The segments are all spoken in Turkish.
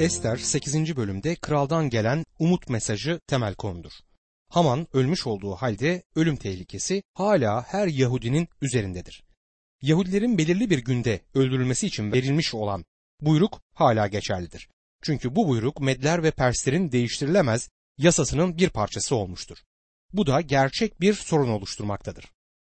Ester 8. bölümde kraldan gelen umut mesajı temel konudur. Haman ölmüş olduğu halde ölüm tehlikesi hala her Yahudinin üzerindedir. Yahudilerin belirli bir günde öldürülmesi için verilmiş olan buyruk hala geçerlidir. Çünkü bu buyruk Medler ve Perslerin değiştirilemez yasasının bir parçası olmuştur. Bu da gerçek bir sorun oluşturmaktadır.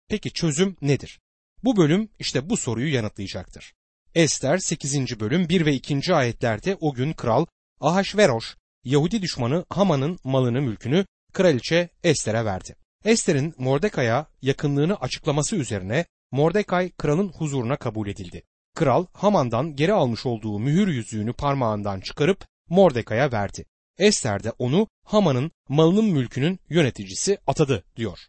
Peki çözüm nedir? Bu bölüm işte bu soruyu yanıtlayacaktır. Ester 8. bölüm 1 ve 2. ayetlerde o gün kral Ahasveroş Yahudi düşmanı Haman'ın malını mülkünü kraliçe Ester'e verdi. Ester'in Mordekai'ye yakınlığını açıklaması üzerine Mordekai kralın huzuruna kabul edildi. Kral Haman'dan geri almış olduğu mühür yüzüğünü parmağından çıkarıp Mordekai'ye verdi. Ester de onu Haman'ın malının mülkünün yöneticisi atadı diyor.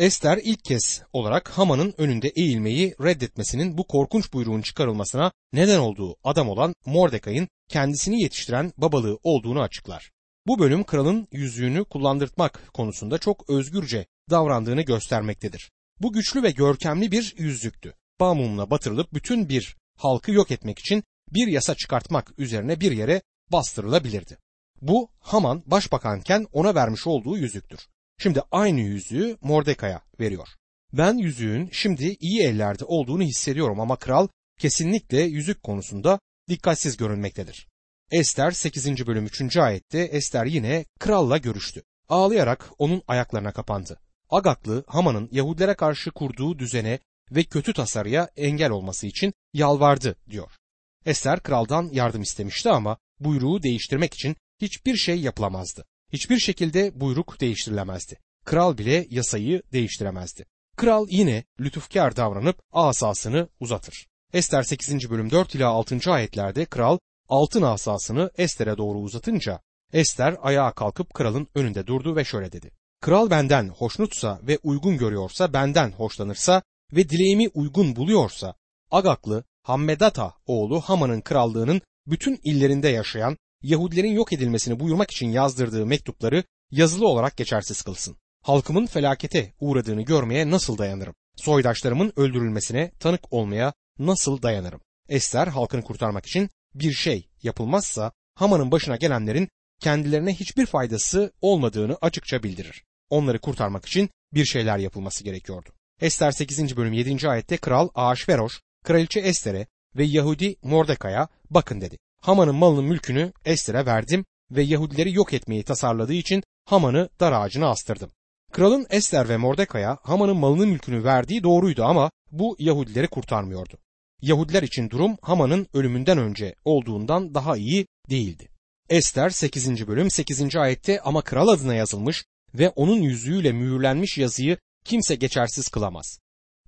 Ester ilk kez olarak Haman'ın önünde eğilmeyi reddetmesinin bu korkunç buyruğun çıkarılmasına neden olduğu adam olan Mordekai'nin kendisini yetiştiren babalığı olduğunu açıklar. Bu bölüm kralın yüzüğünü kullandırtmak konusunda çok özgürce davrandığını göstermektedir. Bu güçlü ve görkemli bir yüzüktü. Bağmumla batırılıp bütün bir halkı yok etmek için bir yasa çıkartmak üzerine bir yere bastırılabilirdi. Bu Haman başbakanken ona vermiş olduğu yüzüktür. Şimdi aynı yüzüğü Mordekai'ye veriyor. Ben yüzüğün şimdi iyi ellerde olduğunu hissediyorum ama kral kesinlikle yüzük konusunda dikkatsiz görünmektedir. Ester 8. bölüm 3. ayette Ester yine kralla görüştü. Ağlayarak onun ayaklarına kapandı. Agaklı Haman'ın Yahudilere karşı kurduğu düzene ve kötü tasarıya engel olması için yalvardı diyor. Ester kraldan yardım istemişti ama buyruğu değiştirmek için hiçbir şey yapılamazdı. Hiçbir şekilde buyruk değiştirilemezdi. Kral bile yasayı değiştiremezdi. Kral yine lütufkar davranıp asasını uzatır. Ester 8. bölüm 4 ila 6. ayetlerde kral altın asasını Ester'e doğru uzatınca Ester ayağa kalkıp kralın önünde durdu ve şöyle dedi. Kral benden hoşnutsa ve uygun görüyorsa benden hoşlanırsa ve dileğimi uygun buluyorsa Agaklı Hammedata oğlu Haman'ın krallığının bütün illerinde yaşayan Yahudilerin yok edilmesini buyurmak için yazdırdığı mektupları yazılı olarak geçersiz kılsın. Halkımın felakete uğradığını görmeye nasıl dayanırım? Soydaşlarımın öldürülmesine tanık olmaya nasıl dayanırım? Ester halkını kurtarmak için bir şey yapılmazsa Haman'ın başına gelenlerin kendilerine hiçbir faydası olmadığını açıkça bildirir. Onları kurtarmak için bir şeyler yapılması gerekiyordu. Ester 8. bölüm 7. ayette kral Ahasveroş, kraliçe Ester'e ve Yahudi Mordekai'ye bakın dedi. Haman'ın malının mülkünü Ester'e verdim ve Yahudileri yok etmeyi tasarladığı için Haman'ı dar ağacına astırdım. Kralın Ester ve Mordekai'ye Haman'ın malının mülkünü verdiği doğruydu ama bu Yahudileri kurtarmıyordu. Yahudiler için durum Haman'ın ölümünden önce olduğundan daha iyi değildi. Ester 8. bölüm 8. ayette ama kral adına yazılmış ve onun yüzüğüyle mühürlenmiş yazıyı kimse geçersiz kılamaz.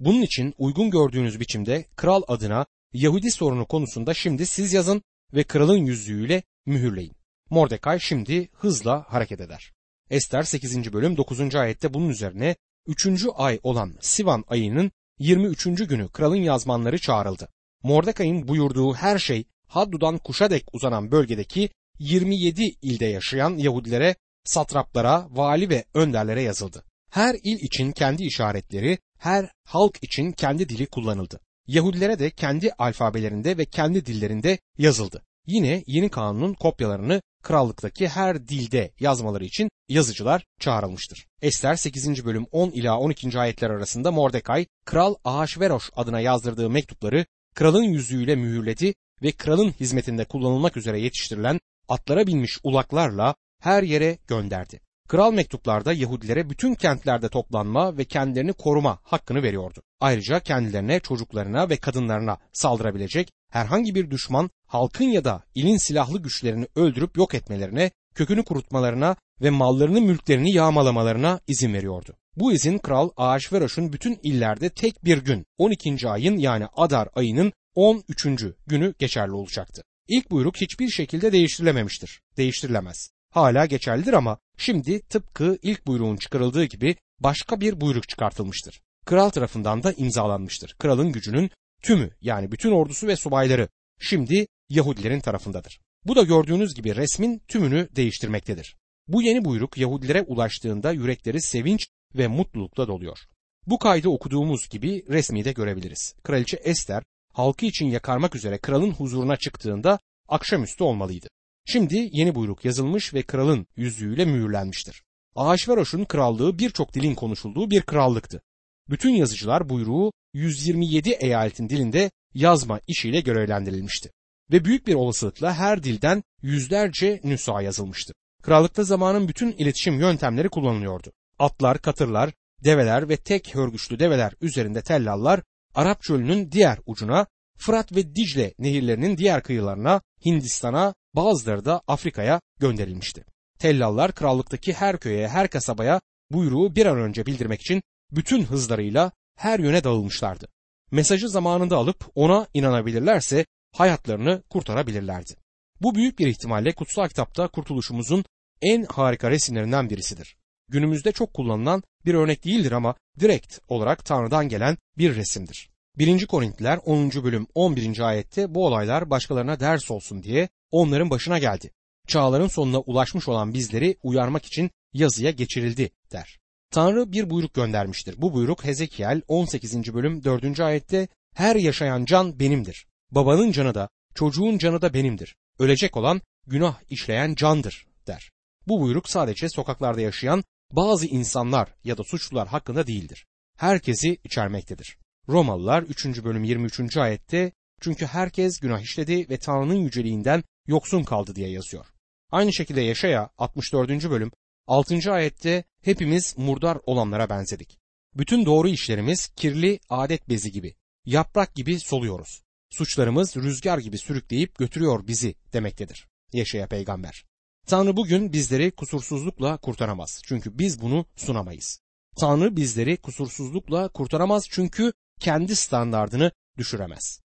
Bunun için uygun gördüğünüz biçimde kral adına Yahudi sorunu konusunda şimdi siz yazın ve kralın yüzüğüyle mühürleyin. Mordecai şimdi hızla hareket eder. Ester 8. bölüm 9. ayette bunun üzerine 3. ay olan Sivan ayının 23. günü kralın yazmanları çağrıldı. Mordecai'nin buyurduğu her şey Haddu'dan kuşa dek uzanan bölgedeki 27 ilde yaşayan Yahudilere, satraplara, vali ve önderlere yazıldı. Her il için kendi işaretleri, her halk için kendi dili kullanıldı. Yahudilere de kendi alfabelerinde ve kendi dillerinde yazıldı. Yine yeni kanunun kopyalarını krallıktaki her dilde yazmaları için yazıcılar çağrılmıştır. Ester 8. bölüm 10 ila 12. ayetler arasında Mordekay, Kral Ahasveroş adına yazdırdığı mektupları kralın yüzüğüyle mühürledi ve kralın hizmetinde kullanılmak üzere yetiştirilen atlara binmiş ulaklarla her yere gönderdi. Kral mektuplarda Yahudilere bütün kentlerde toplanma ve kendilerini koruma hakkını veriyordu. Ayrıca kendilerine, çocuklarına ve kadınlarına saldırabilecek herhangi bir düşman halkın ya da ilin silahlı güçlerini öldürüp yok etmelerine, kökünü kurutmalarına ve mallarını mülklerini yağmalamalarına izin veriyordu. Bu izin Kral Ahasveroş'un bütün illerde tek bir gün 12. ayın yani Adar ayının 13. günü geçerli olacaktı. İlk buyruk hiçbir şekilde değiştirilememiştir. Değiştirilemez hala geçerlidir ama şimdi tıpkı ilk buyruğun çıkarıldığı gibi başka bir buyruk çıkartılmıştır. Kral tarafından da imzalanmıştır. Kralın gücünün tümü yani bütün ordusu ve subayları şimdi Yahudilerin tarafındadır. Bu da gördüğünüz gibi resmin tümünü değiştirmektedir. Bu yeni buyruk Yahudilere ulaştığında yürekleri sevinç ve mutlulukla doluyor. Bu kaydı okuduğumuz gibi resmi de görebiliriz. Kraliçe Ester halkı için yakarmak üzere kralın huzuruna çıktığında akşamüstü olmalıydı. Şimdi yeni buyruk yazılmış ve kralın yüzüğüyle mühürlenmiştir. Ahasveroş'un krallığı birçok dilin konuşulduğu bir krallıktı. Bütün yazıcılar buyruğu 127 eyaletin dilinde yazma işiyle görevlendirilmişti. Ve büyük bir olasılıkla her dilden yüzlerce nüsa yazılmıştı. Krallıkta zamanın bütün iletişim yöntemleri kullanılıyordu. Atlar, katırlar, develer ve tek hörgüçlü develer üzerinde tellallar Arap çölünün diğer ucuna, Fırat ve Dicle nehirlerinin diğer kıyılarına, Hindistan'a, bazıları da Afrika'ya gönderilmişti. Tellallar krallıktaki her köye, her kasabaya buyruğu bir an önce bildirmek için bütün hızlarıyla her yöne dağılmışlardı. Mesajı zamanında alıp ona inanabilirlerse hayatlarını kurtarabilirlerdi. Bu büyük bir ihtimalle kutsal kitapta kurtuluşumuzun en harika resimlerinden birisidir. Günümüzde çok kullanılan bir örnek değildir ama direkt olarak Tanrı'dan gelen bir resimdir. 1. Korintliler 10. bölüm 11. ayette bu olaylar başkalarına ders olsun diye onların başına geldi. Çağların sonuna ulaşmış olan bizleri uyarmak için yazıya geçirildi der. Tanrı bir buyruk göndermiştir. Bu buyruk Hezekiel 18. bölüm 4. ayette her yaşayan can benimdir. Babanın canı da çocuğun canı da benimdir. Ölecek olan günah işleyen candır der. Bu buyruk sadece sokaklarda yaşayan bazı insanlar ya da suçlular hakkında değildir. Herkesi içermektedir. Romalılar 3. bölüm 23. ayette çünkü herkes günah işledi ve Tanrı'nın yüceliğinden yoksun kaldı diye yazıyor. Aynı şekilde Yaşaya 64. bölüm 6. ayette hepimiz murdar olanlara benzedik. Bütün doğru işlerimiz kirli adet bezi gibi, yaprak gibi soluyoruz. Suçlarımız rüzgar gibi sürükleyip götürüyor bizi demektedir. Yaşaya peygamber. Tanrı bugün bizleri kusursuzlukla kurtaramaz. Çünkü biz bunu sunamayız. Tanrı bizleri kusursuzlukla kurtaramaz çünkü kendi standardını düşüremez.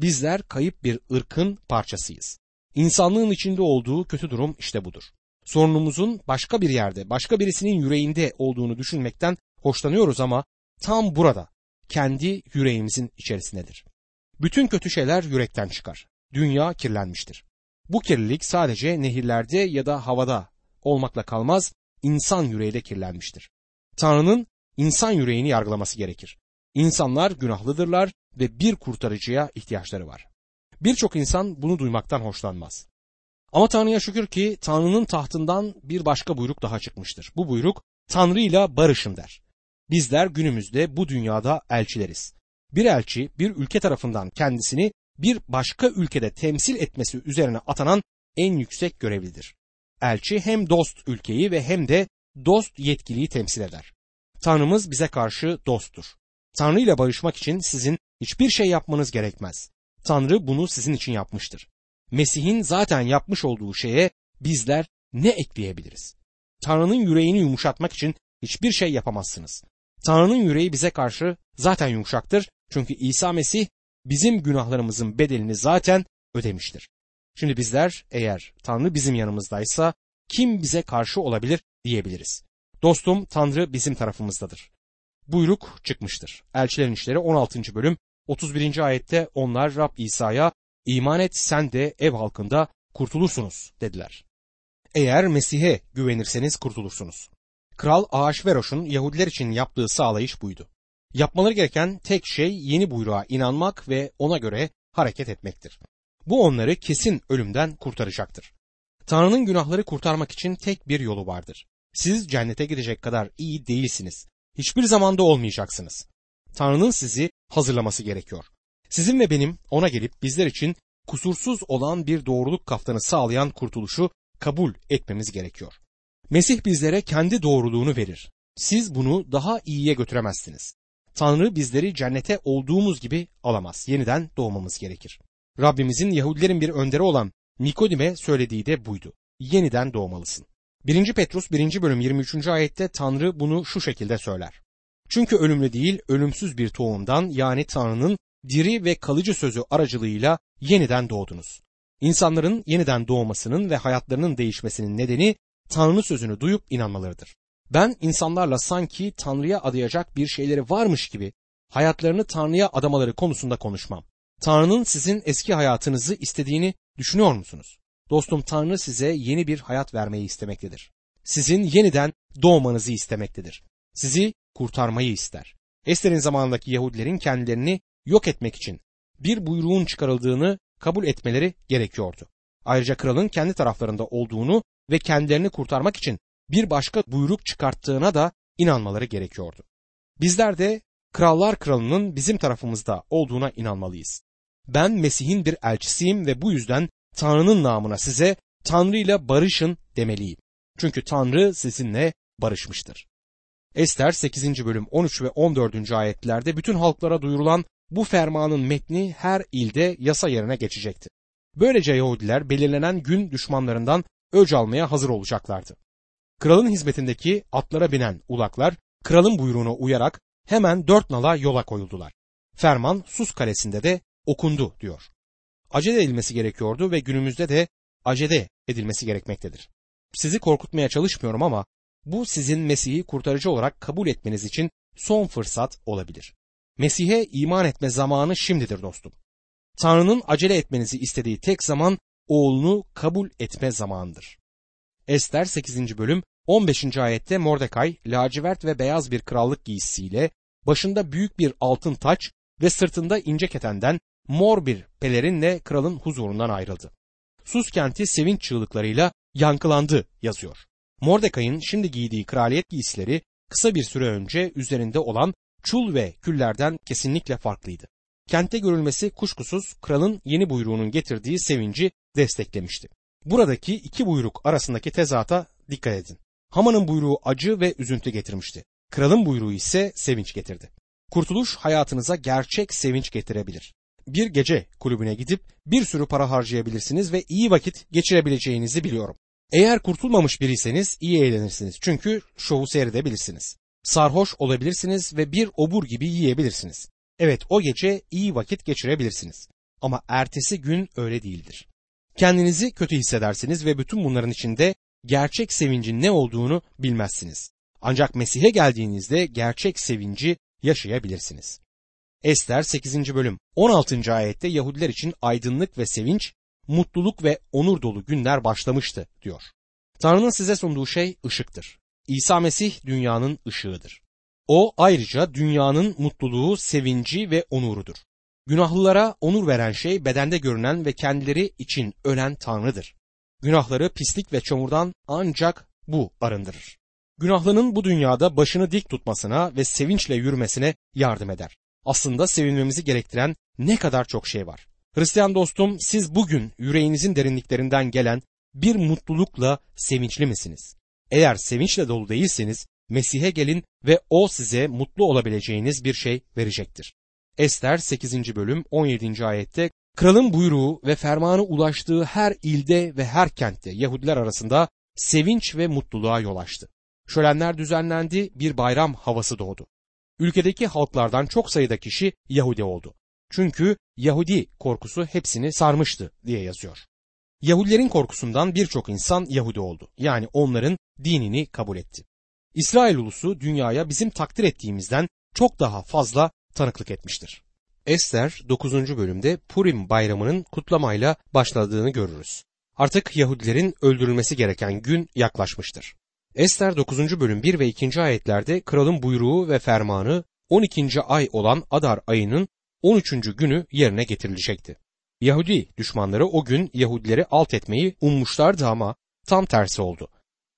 Bizler kayıp bir ırkın parçasıyız. İnsanlığın içinde olduğu kötü durum işte budur. Sorunumuzun başka bir yerde, başka birisinin yüreğinde olduğunu düşünmekten hoşlanıyoruz ama tam burada, kendi yüreğimizin içerisindedir. Bütün kötü şeyler yürekten çıkar. Dünya kirlenmiştir. Bu kirlilik sadece nehirlerde ya da havada olmakla kalmaz, insan yüreği de kirlenmiştir. Tanrı'nın insan yüreğini yargılaması gerekir. İnsanlar günahlıdırlar ve bir kurtarıcıya ihtiyaçları var. Birçok insan bunu duymaktan hoşlanmaz. Ama Tanrı'ya şükür ki Tanrı'nın tahtından bir başka buyruk daha çıkmıştır. Bu buyruk Tanrı ile barışın der. Bizler günümüzde bu dünyada elçileriz. Bir elçi bir ülke tarafından kendisini bir başka ülkede temsil etmesi üzerine atanan en yüksek görevlidir. Elçi hem dost ülkeyi ve hem de dost yetkiliyi temsil eder. Tanrımız bize karşı dosttur. Tanrı ile barışmak için sizin hiçbir şey yapmanız gerekmez. Tanrı bunu sizin için yapmıştır. Mesih'in zaten yapmış olduğu şeye bizler ne ekleyebiliriz? Tanrı'nın yüreğini yumuşatmak için hiçbir şey yapamazsınız. Tanrı'nın yüreği bize karşı zaten yumuşaktır. Çünkü İsa Mesih bizim günahlarımızın bedelini zaten ödemiştir. Şimdi bizler eğer Tanrı bizim yanımızdaysa kim bize karşı olabilir diyebiliriz. Dostum Tanrı bizim tarafımızdadır. Buyruk çıkmıştır. Elçilerin İşleri 16. bölüm 31. ayette onlar Rab İsa'ya iman et sen de ev halkında kurtulursunuz dediler. Eğer Mesih'e güvenirseniz kurtulursunuz. Kral Ahasveroş'un Yahudiler için yaptığı sağlayış buydu. Yapmaları gereken tek şey yeni buyruğa inanmak ve ona göre hareket etmektir. Bu onları kesin ölümden kurtaracaktır. Tanrı'nın günahları kurtarmak için tek bir yolu vardır. Siz cennete gidecek kadar iyi değilsiniz. Hiçbir zamanda olmayacaksınız. Tanrı'nın sizi hazırlaması gerekiyor. Sizin ve benim ona gelip bizler için kusursuz olan bir doğruluk kaftanı sağlayan kurtuluşu kabul etmemiz gerekiyor. Mesih bizlere kendi doğruluğunu verir. Siz bunu daha iyiye götüremezsiniz. Tanrı bizleri cennete olduğumuz gibi alamaz. Yeniden doğmamız gerekir. Rabbimizin Yahudilerin bir önderi olan Nikodim'e söylediği de buydu. Yeniden doğmalısın. 1. Petrus 1. bölüm 23. ayette Tanrı bunu şu şekilde söyler. Çünkü ölümlü değil ölümsüz bir tohumdan yani Tanrı'nın diri ve kalıcı sözü aracılığıyla yeniden doğdunuz. İnsanların yeniden doğmasının ve hayatlarının değişmesinin nedeni Tanrı sözünü duyup inanmalarıdır. Ben insanlarla sanki Tanrı'ya adayacak bir şeyleri varmış gibi hayatlarını Tanrı'ya adamaları konusunda konuşmam. Tanrı'nın sizin eski hayatınızı istediğini düşünüyor musunuz? Dostum Tanrı size yeni bir hayat vermeyi istemektedir. Sizin yeniden doğmanızı istemektedir. Sizi kurtarmayı ister. Ester'in zamanındaki Yahudilerin kendilerini yok etmek için bir buyruğun çıkarıldığını kabul etmeleri gerekiyordu. Ayrıca kralın kendi taraflarında olduğunu ve kendilerini kurtarmak için bir başka buyruk çıkarttığına da inanmaları gerekiyordu. Bizler de krallar kralının bizim tarafımızda olduğuna inanmalıyız. Ben Mesih'in bir elçisiyim ve bu yüzden Tanrı'nın namına size Tanrı ile barışın demeliyim. Çünkü Tanrı sizinle barışmıştır. Ester 8. bölüm 13 ve 14. ayetlerde bütün halklara duyurulan bu fermanın metni her ilde yasa yerine geçecekti. Böylece Yahudiler belirlenen gün düşmanlarından öc almaya hazır olacaklardı. Kralın hizmetindeki atlara binen ulaklar kralın buyruğuna uyarak hemen dört nala yola koyuldular. Ferman Sus kalesinde de okundu diyor. Acele edilmesi gerekiyordu ve günümüzde de acele edilmesi gerekmektedir. Sizi korkutmaya çalışmıyorum ama bu sizin Mesih'i kurtarıcı olarak kabul etmeniz için son fırsat olabilir. Mesih'e iman etme zamanı şimdidir dostum. Tanrı'nın acele etmenizi istediği tek zaman oğlunu kabul etme zamanıdır. Ester 8. bölüm 15. ayette Mordekay lacivert ve beyaz bir krallık giysisiyle başında büyük bir altın taç ve sırtında ince ketenden mor bir pelerinle kralın huzurundan ayrıldı. Sus kenti sevinç çığlıklarıyla yankılandı yazıyor. Mordekay'ın şimdi giydiği kraliyet giysileri kısa bir süre önce üzerinde olan çul ve küllerden kesinlikle farklıydı. Kentte görülmesi kuşkusuz kralın yeni buyruğunun getirdiği sevinci desteklemişti. Buradaki iki buyruk arasındaki tezata dikkat edin. Haman'ın buyruğu acı ve üzüntü getirmişti. Kralın buyruğu ise sevinç getirdi. Kurtuluş hayatınıza gerçek sevinç getirebilir. Bir gece kulübüne gidip bir sürü para harcayabilirsiniz ve iyi vakit geçirebileceğinizi biliyorum. Eğer kurtulmamış biriyseniz iyi eğlenirsiniz çünkü şovu seyredebilirsiniz. Sarhoş olabilirsiniz ve bir obur gibi yiyebilirsiniz. Evet o gece iyi vakit geçirebilirsiniz. Ama ertesi gün öyle değildir. Kendinizi kötü hissedersiniz ve bütün bunların içinde gerçek sevincin ne olduğunu bilmezsiniz. Ancak Mesih'e geldiğinizde gerçek sevinci yaşayabilirsiniz. Ester 8. bölüm 16. ayette Yahudiler için aydınlık ve sevinç, mutluluk ve onur dolu günler başlamıştı diyor. Tanrı'nın size sunduğu şey ışıktır. İsa Mesih dünyanın ışığıdır. O ayrıca dünyanın mutluluğu, sevinci ve onurudur. Günahlılara onur veren şey bedende görünen ve kendileri için ölen Tanrı'dır. Günahları pislik ve çamurdan ancak bu arındırır. Günahlının bu dünyada başını dik tutmasına ve sevinçle yürümesine yardım eder. Aslında sevinmemizi gerektiren ne kadar çok şey var. Hristiyan dostum siz bugün yüreğinizin derinliklerinden gelen bir mutlulukla sevinçli misiniz? Eğer sevinçle dolu değilseniz Mesih'e gelin ve o size mutlu olabileceğiniz bir şey verecektir. Ester 8. bölüm 17. ayette kralın buyruğu ve fermanı ulaştığı her ilde ve her kentte Yahudiler arasında sevinç ve mutluluğa yol açtı. Şölenler düzenlendi, bir bayram havası doğdu. Ülkedeki halklardan çok sayıda kişi Yahudi oldu. Çünkü Yahudi korkusu hepsini sarmıştı diye yazıyor. Yahudilerin korkusundan birçok insan Yahudi oldu. Yani onların dinini kabul etti. İsrail ulusu dünyaya bizim takdir ettiğimizden çok daha fazla tanıklık etmiştir. Ester 9. bölümde Purim bayramının kutlamayla başladığını görürüz. Artık Yahudilerin öldürülmesi gereken gün yaklaşmıştır. Ester 9. bölüm 1 ve 2. ayetlerde kralın buyruğu ve fermanı 12. ay olan Adar ayının 13. günü yerine getirilecekti. Yahudi düşmanları o gün Yahudileri alt etmeyi ummuşlardı ama tam tersi oldu.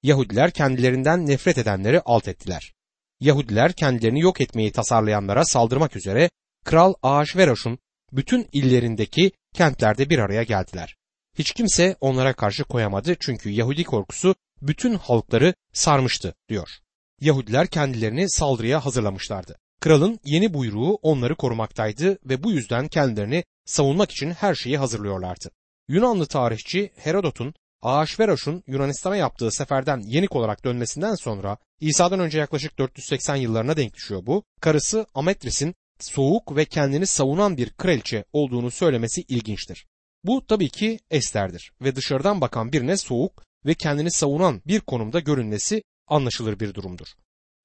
Yahudiler kendilerinden nefret edenleri alt ettiler. Yahudiler kendilerini yok etmeyi tasarlayanlara saldırmak üzere Kral Ahasveroş'un bütün illerindeki kentlerde bir araya geldiler. Hiç kimse onlara karşı koyamadı çünkü Yahudi korkusu bütün halkları sarmıştı diyor. Yahudiler kendilerini saldırıya hazırlamışlardı. Kralın yeni buyruğu onları korumaktaydı ve bu yüzden kendilerini savunmak için her şeyi hazırlıyorlardı. Yunanlı tarihçi Herodot'un Ahasveroş'un Yunanistan'a yaptığı seferden yenik olarak dönmesinden sonra İsa'dan önce yaklaşık 480 yıllarına denk düşüyor bu. Karısı Ametris'in soğuk ve kendini savunan bir kraliçe olduğunu söylemesi ilginçtir. Bu tabii ki Ester'dir ve dışarıdan bakan birine soğuk ve kendini savunan bir konumda görünmesi anlaşılır bir durumdur.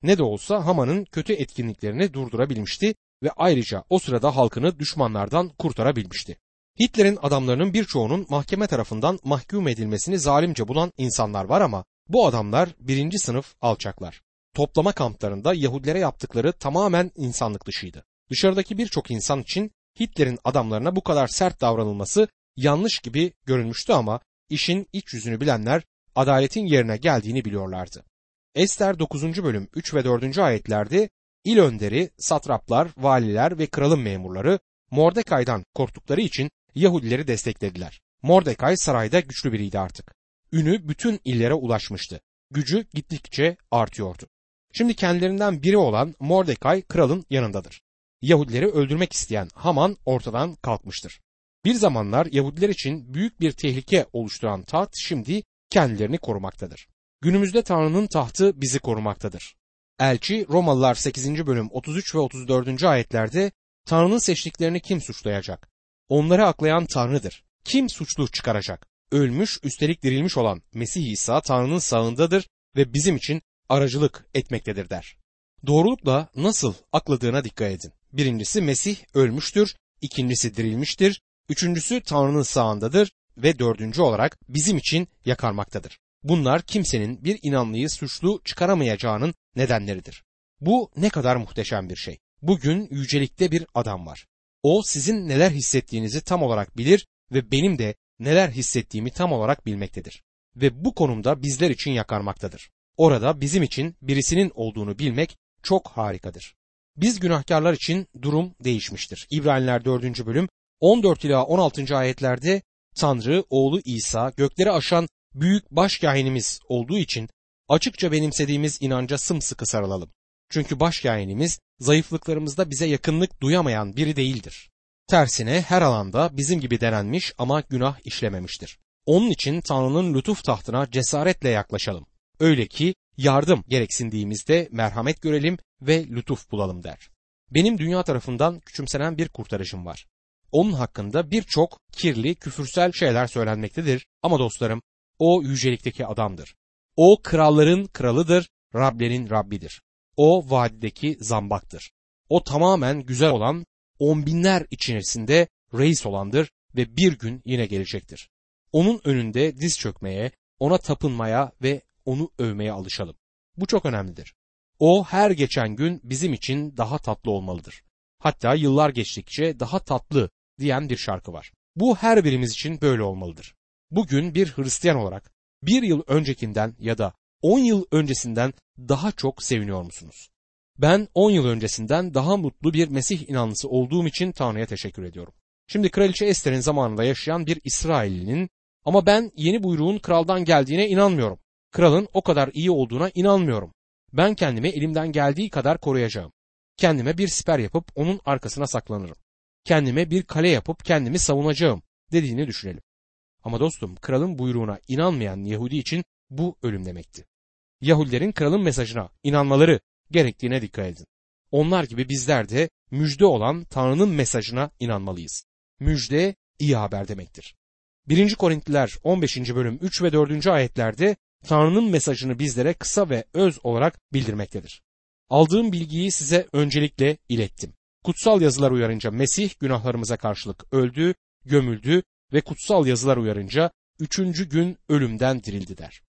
Ne de olsa Haman'ın kötü etkinliklerini durdurabilmişti ve ayrıca o sırada halkını düşmanlardan kurtarabilmişti. Hitler'in adamlarının birçoğunun mahkeme tarafından mahkum edilmesini zalimce bulan insanlar var ama bu adamlar birinci sınıf alçaklar. Toplama kamplarında Yahudilere yaptıkları tamamen insanlık dışıydı. Dışarıdaki birçok insan için Hitler'in adamlarına bu kadar sert davranılması yanlış gibi görünmüştü ama işin iç yüzünü bilenler adaletin yerine geldiğini biliyorlardı. Ester 9. bölüm 3 ve 4. ayetlerde il önderi, satraplar, valiler ve kralın memurları Mordekay'dan korktukları için Yahudileri desteklediler. Mordekay sarayda güçlü biriydi artık. Ünü bütün illere ulaşmıştı. Gücü gittikçe artıyordu. Şimdi kendilerinden biri olan Mordekay kralın yanındadır. Yahudileri öldürmek isteyen Haman ortadan kalkmıştır. Bir zamanlar Yahudiler için büyük bir tehlike oluşturan taht şimdi kendilerini korumaktadır. Günümüzde Tanrı'nın tahtı bizi korumaktadır. Elçi Romalılar 8. bölüm 33 ve 34. ayetlerde Tanrı'nın seçtiklerini kim suçlayacak? Onları aklayan Tanrı'dır. Kim suçlu çıkaracak? Ölmüş, üstelik dirilmiş olan Mesih İsa Tanrı'nın sağındadır ve bizim için aracılık etmektedir der. Doğrulukla nasıl akladığına dikkat edin. Birincisi Mesih ölmüştür, ikincisi dirilmiştir, üçüncüsü Tanrı'nın sağındadır ve dördüncü olarak bizim için yakarmaktadır. Bunlar kimsenin bir inanlıyı suçlu çıkaramayacağının nedenleridir. Bu ne kadar muhteşem bir şey. Bugün yücelikte bir adam var. O sizin neler hissettiğinizi tam olarak bilir ve benim de neler hissettiğimi tam olarak bilmektedir. Ve bu konumda bizler için yakarmaktadır. Orada bizim için birisinin olduğunu bilmek çok harikadır. Biz günahkarlar için durum değişmiştir. İbraniler 4. bölüm 14 ila 16. ayetlerde Tanrı oğlu İsa gökleri aşan büyük başkahinimiz olduğu için açıkça benimsediğimiz inanca sımsıkı sarılalım. Çünkü başkahinimiz zayıflıklarımızda bize yakınlık duyamayan biri değildir. Tersine her alanda bizim gibi denenmiş ama günah işlememiştir. Onun için Tanrı'nın lütuf tahtına cesaretle yaklaşalım. Öyle ki yardım gereksindiğimizde merhamet görelim ve lütuf bulalım der. Benim dünya tarafından küçümsenen bir kurtarışım var. Onun hakkında birçok kirli, küfürsel şeyler söylenmektedir ama dostlarım o yücelikteki adamdır. O kralların kralıdır, Rablerin Rabbidir. O vadideki zambaktır. O tamamen güzel olan, on binler içerisinde reis olandır ve bir gün yine gelecektir. Onun önünde diz çökmeye, ona tapınmaya ve onu övmeye alışalım. Bu çok önemlidir. O her geçen gün bizim için daha tatlı olmalıdır. Hatta yıllar geçtikçe daha tatlı diyen bir şarkı var. Bu her birimiz için böyle olmalıdır. Bugün bir Hristiyan olarak bir yıl öncekinden ya da on yıl öncesinden daha çok seviniyor musunuz? Ben on yıl öncesinden daha mutlu bir Mesih inanlısı olduğum için Tanrı'ya teşekkür ediyorum. Şimdi Kraliçe Ester'in zamanında yaşayan bir İsraillinin ama ben yeni buyruğun kraldan geldiğine inanmıyorum. Kralın o kadar iyi olduğuna inanmıyorum. Ben kendimi elimden geldiği kadar koruyacağım. Kendime bir siper yapıp onun arkasına saklanırım. Kendime bir kale yapıp kendimi savunacağım dediğini düşünelim. Ama dostum kralın buyruğuna inanmayan Yahudi için bu ölüm demekti. Yahudilerin kralın mesajına inanmaları gerektiğine dikkat edin. Onlar gibi bizler de müjde olan Tanrı'nın mesajına inanmalıyız. Müjde iyi haber demektir. 1. Korintliler 15. bölüm 3 ve 4. ayetlerde Tanrı'nın mesajını bizlere kısa ve öz olarak bildirmektedir. Aldığım bilgiyi size öncelikle ilettim. Kutsal yazılar uyarınca Mesih günahlarımıza karşılık öldü, gömüldü ve kutsal yazılar uyarınca üçüncü gün ölümden dirildi der.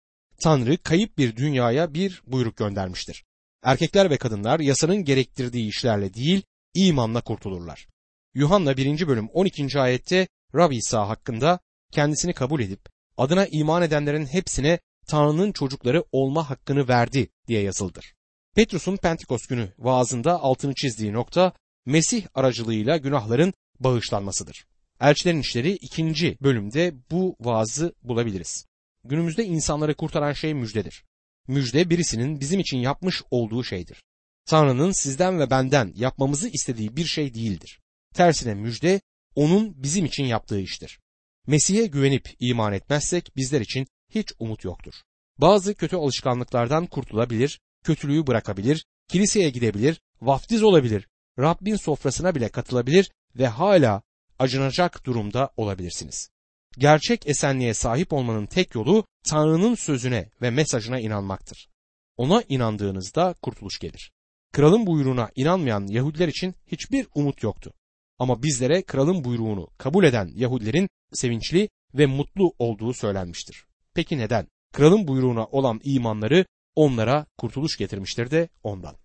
Tanrı kayıp bir dünyaya bir buyruk göndermiştir. Erkekler ve kadınlar yasanın gerektirdiği işlerle değil, imanla kurtulurlar. Yuhanna 1. bölüm 12. ayette Rab İsa hakkında kendisini kabul edip adına iman edenlerin hepsine Tanrı'nın çocukları olma hakkını verdi diye yazıldır. Petrus'un Pentekost günü vaazında altını çizdiği nokta Mesih aracılığıyla günahların bağışlanmasıdır. Elçilerin İşleri ikinci bölümde bu vaazı bulabiliriz. Günümüzde insanları kurtaran şey müjdedir. Müjde birisinin bizim için yapmış olduğu şeydir. Tanrı'nın sizden ve benden yapmamızı istediği bir şey değildir. Tersine müjde onun bizim için yaptığı iştir. Mesih'e güvenip iman etmezsek bizler için hiç umut yoktur. Bazı kötü alışkanlıklardan kurtulabilir, kötülüğü bırakabilir, kiliseye gidebilir, vaftiz olabilir, Rabbin sofrasına bile katılabilir ve hala acınacak durumda olabilirsiniz. Gerçek esenliğe sahip olmanın tek yolu Tanrı'nın sözüne ve mesajına inanmaktır. Ona inandığınızda kurtuluş gelir. Kralın buyruğuna inanmayan Yahudiler için hiçbir umut yoktu. Ama bizlere kralın buyruğunu kabul eden Yahudilerin sevinçli ve mutlu olduğu söylenmiştir. Peki neden? Kralın buyruğuna olan imanları onlara kurtuluş getirmiştir de ondan.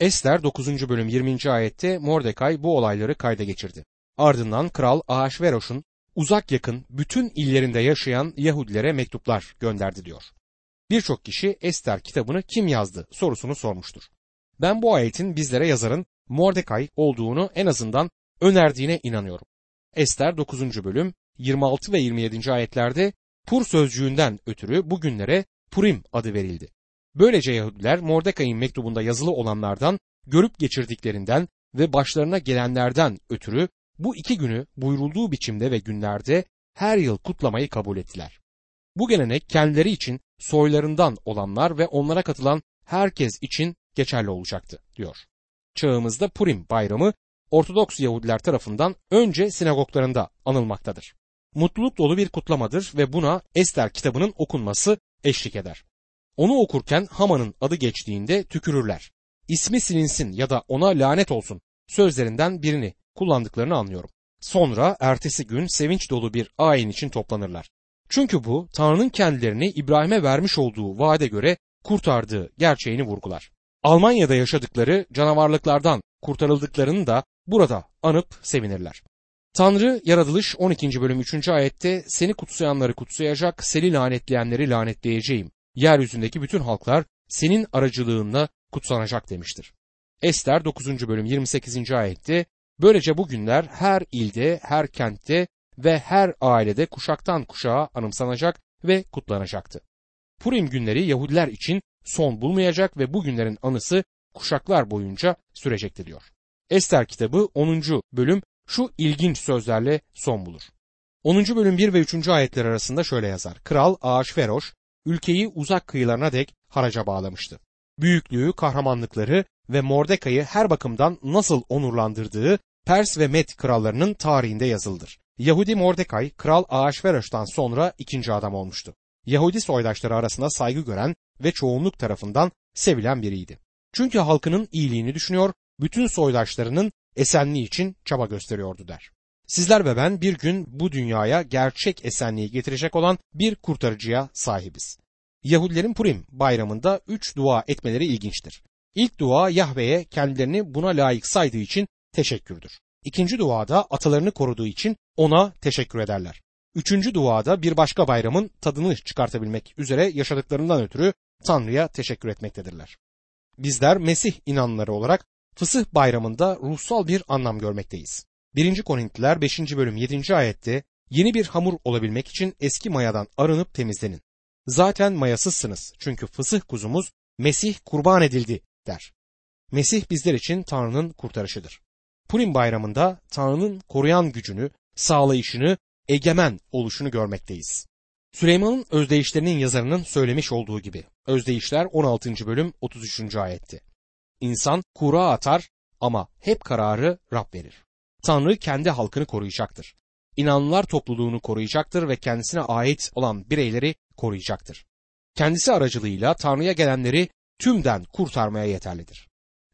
Ester 9. bölüm 20. ayette Mordekay bu olayları kayda geçirdi. Ardından kral Ahasveroş'un uzak yakın bütün illerinde yaşayan Yahudilere mektuplar gönderdi diyor. Birçok kişi Ester kitabını kim yazdı sorusunu sormuştur. Ben bu ayetin bizlere yazarın Mordekay olduğunu en azından önerdiğine inanıyorum. Ester 9. bölüm 26 ve 27. ayetlerde Pur sözcüğünden ötürü bugünlere Purim adı verildi. Böylece Yahudiler Mordekay'ın mektubunda yazılı olanlardan görüp geçirdiklerinden ve başlarına gelenlerden ötürü bu iki günü buyurulduğu biçimde ve günlerde her yıl kutlamayı kabul ettiler. Bu gelenek kendileri için soylarından olanlar ve onlara katılan herkes için geçerli olacaktı diyor. Çağımızda Purim bayramı Ortodoks Yahudiler tarafından önce sinagoglarında anılmaktadır. Mutluluk dolu bir kutlamadır ve buna Ester kitabının okunması eşlik eder. Onu okurken Haman'ın adı geçtiğinde tükürürler. İsmi silinsin ya da ona lanet olsun sözlerinden birini kullandıklarını anlıyorum. Sonra ertesi gün sevinç dolu bir ayin için toplanırlar. Çünkü bu Tanrı'nın kendilerini İbrahim'e vermiş olduğu vaade göre kurtardığı gerçeğini vurgular. Almanya'da yaşadıkları canavarlıklardan kurtarıldıklarını da burada anıp sevinirler. Tanrı yaratılış 12. bölüm 3. ayette seni kutsayanları kutsayacak, seni lanetleyenleri lanetleyeceğim. Yeryüzündeki bütün halklar senin aracılığınla kutsanacak demiştir. Ester 9. bölüm 28. ayette böylece bu günler her ilde, her kentte ve her ailede kuşaktan kuşağa anımsanacak ve kutlanacaktı. Purim günleri Yahudiler için son bulmayacak ve bu günlerin anısı kuşaklar boyunca sürecekti diyor. Ester kitabı 10. bölüm şu ilginç sözlerle son bulur. 10. bölüm 1 ve 3. ayetler arasında şöyle yazar. Kral Ağaşferoş ülkeyi uzak kıyılarına dek haraca bağlamıştı. Büyüklüğü, kahramanlıkları ve Mordekay'ı her bakımdan nasıl onurlandırdığı Pers ve Med krallarının tarihinde yazıldır. Yahudi Mordekay, Kral Ahasveroş'tan sonra ikinci adam olmuştu. Yahudi soydaşları arasında saygı gören ve çoğunluk tarafından sevilen biriydi. Çünkü halkının iyiliğini düşünüyor, bütün soydaşlarının esenliği için çaba gösteriyordu der. Sizler ve ben bir gün bu dünyaya gerçek esenliği getirecek olan bir kurtarıcıya sahibiz. Yahudilerin Purim bayramında üç dua etmeleri ilginçtir. İlk dua Yahve'ye kendilerini buna layık saydığı için teşekkürdür. İkinci duada atalarını koruduğu için ona teşekkür ederler. Üçüncü duada bir başka bayramın tadını çıkartabilmek üzere yaşadıklarından ötürü Tanrı'ya teşekkür etmektedirler. Bizler Mesih inanları olarak Fısıh bayramında ruhsal bir anlam görmekteyiz. 1. Korintliler 5. bölüm 7. ayette yeni bir hamur olabilmek için eski mayadan arınıp temizlenin. Zaten mayasızsınız çünkü fısıh kuzumuz Mesih kurban edildi der. Mesih bizler için Tanrı'nın kurtarışıdır. Purim bayramında Tanrı'nın koruyan gücünü, sağlayışını, egemen oluşunu görmekteyiz. Süleyman'ın özdeyişlerinin yazarının söylemiş olduğu gibi özdeyişler 16. bölüm 33. ayetti. İnsan kura atar ama hep kararı Rab verir. Tanrı kendi halkını koruyacaktır. İnanlılar topluluğunu koruyacaktır ve kendisine ait olan bireyleri koruyacaktır. Kendisi aracılığıyla Tanrı'ya gelenleri tümden kurtarmaya yeterlidir.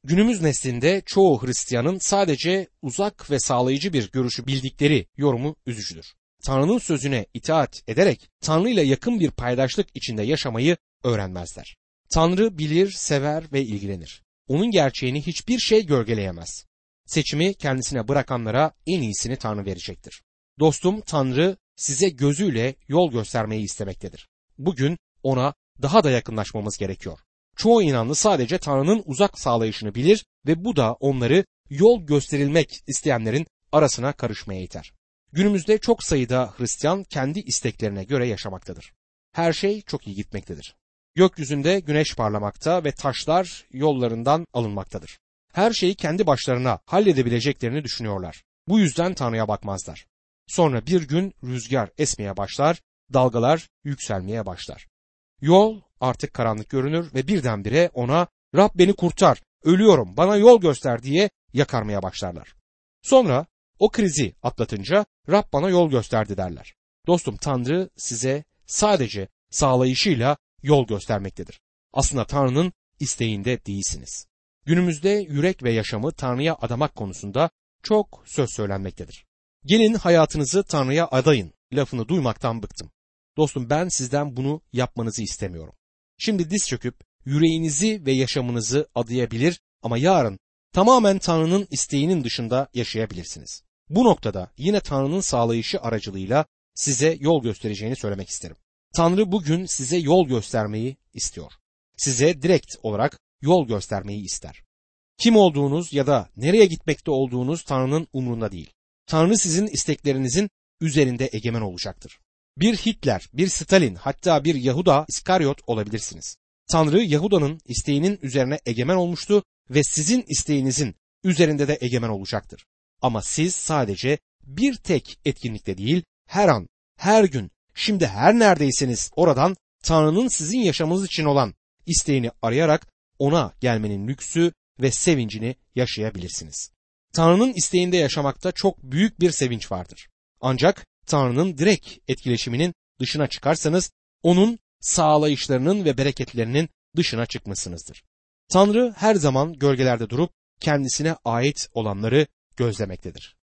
Günümüz neslinde çoğu Hristiyanın sadece uzak ve sağlayıcı bir görüşü bildikleri yorumu üzücüdür. Tanrı'nın sözüne itaat ederek Tanrı ile yakın bir paydaşlık içinde yaşamayı öğrenmezler. Tanrı bilir, sever ve ilgilenir. Onun gerçeğini hiçbir şey gölgeleyemez. Seçimi kendisine bırakanlara en iyisini Tanrı verecektir. Dostum Tanrı size gözüyle yol göstermeyi istemektedir. Bugün ona daha da yakınlaşmamız gerekiyor. Çoğu inanlı sadece Tanrı'nın uzak sağlayışını bilir ve bu da onları yol gösterilmek isteyenlerin arasına karışmaya iter. Günümüzde çok sayıda Hristiyan kendi isteklerine göre yaşamaktadır. Her şey çok iyi gitmektedir. Gökyüzünde güneş parlamakta ve taşlar yollarından alınmaktadır. Her şeyi kendi başlarına halledebileceklerini düşünüyorlar. Bu yüzden Tanrı'ya bakmazlar. Sonra bir gün rüzgar esmeye başlar, dalgalar yükselmeye başlar. Yol artık karanlık görünür ve birdenbire ona Rab beni kurtar, ölüyorum, bana yol göster diye yakarmaya başlarlar. Sonra o krizi atlatınca Rab bana yol gösterdi derler. Dostum Tanrı size sadece sağlayışıyla yol göstermektedir. Aslında Tanrı'nın isteğinde değilsiniz. Günümüzde yürek ve yaşamı Tanrı'ya adamak konusunda çok söz söylenmektedir. Gelin hayatınızı Tanrı'ya adayın lafını duymaktan bıktım. Dostum ben sizden bunu yapmanızı istemiyorum. Şimdi diz çöküp yüreğinizi ve yaşamınızı adayabilir ama yarın tamamen Tanrı'nın isteğinin dışında yaşayabilirsiniz. Bu noktada yine Tanrı'nın sağlayışı aracılığıyla size yol göstereceğini söylemek isterim. Tanrı bugün size yol göstermeyi istiyor. Size direkt olarak yol göstermeyi ister. Kim olduğunuz ya da nereye gitmekte olduğunuz Tanrı'nın umrunda değil. Tanrı sizin isteklerinizin üzerinde egemen olacaktır. Bir Hitler, bir Stalin hatta bir Yahuda İskaryot olabilirsiniz. Tanrı Yahuda'nın isteğinin üzerine egemen olmuştu ve sizin isteğinizin üzerinde de egemen olacaktır. Ama siz sadece bir tek etkinlikte değil, her an, her gün, şimdi her neredeyseniz oradan Tanrı'nın sizin yaşamınız için olan isteğini arayarak ona gelmenin lüksü ve sevincini yaşayabilirsiniz. Tanrı'nın isteğinde yaşamakta çok büyük bir sevinç vardır. Ancak Tanrı'nın direkt etkileşiminin dışına çıkarsanız onun sağlayışlarının ve bereketlerinin dışına çıkmışsınızdır. Tanrı her zaman gölgelerde durup kendisine ait olanları gözlemektedir.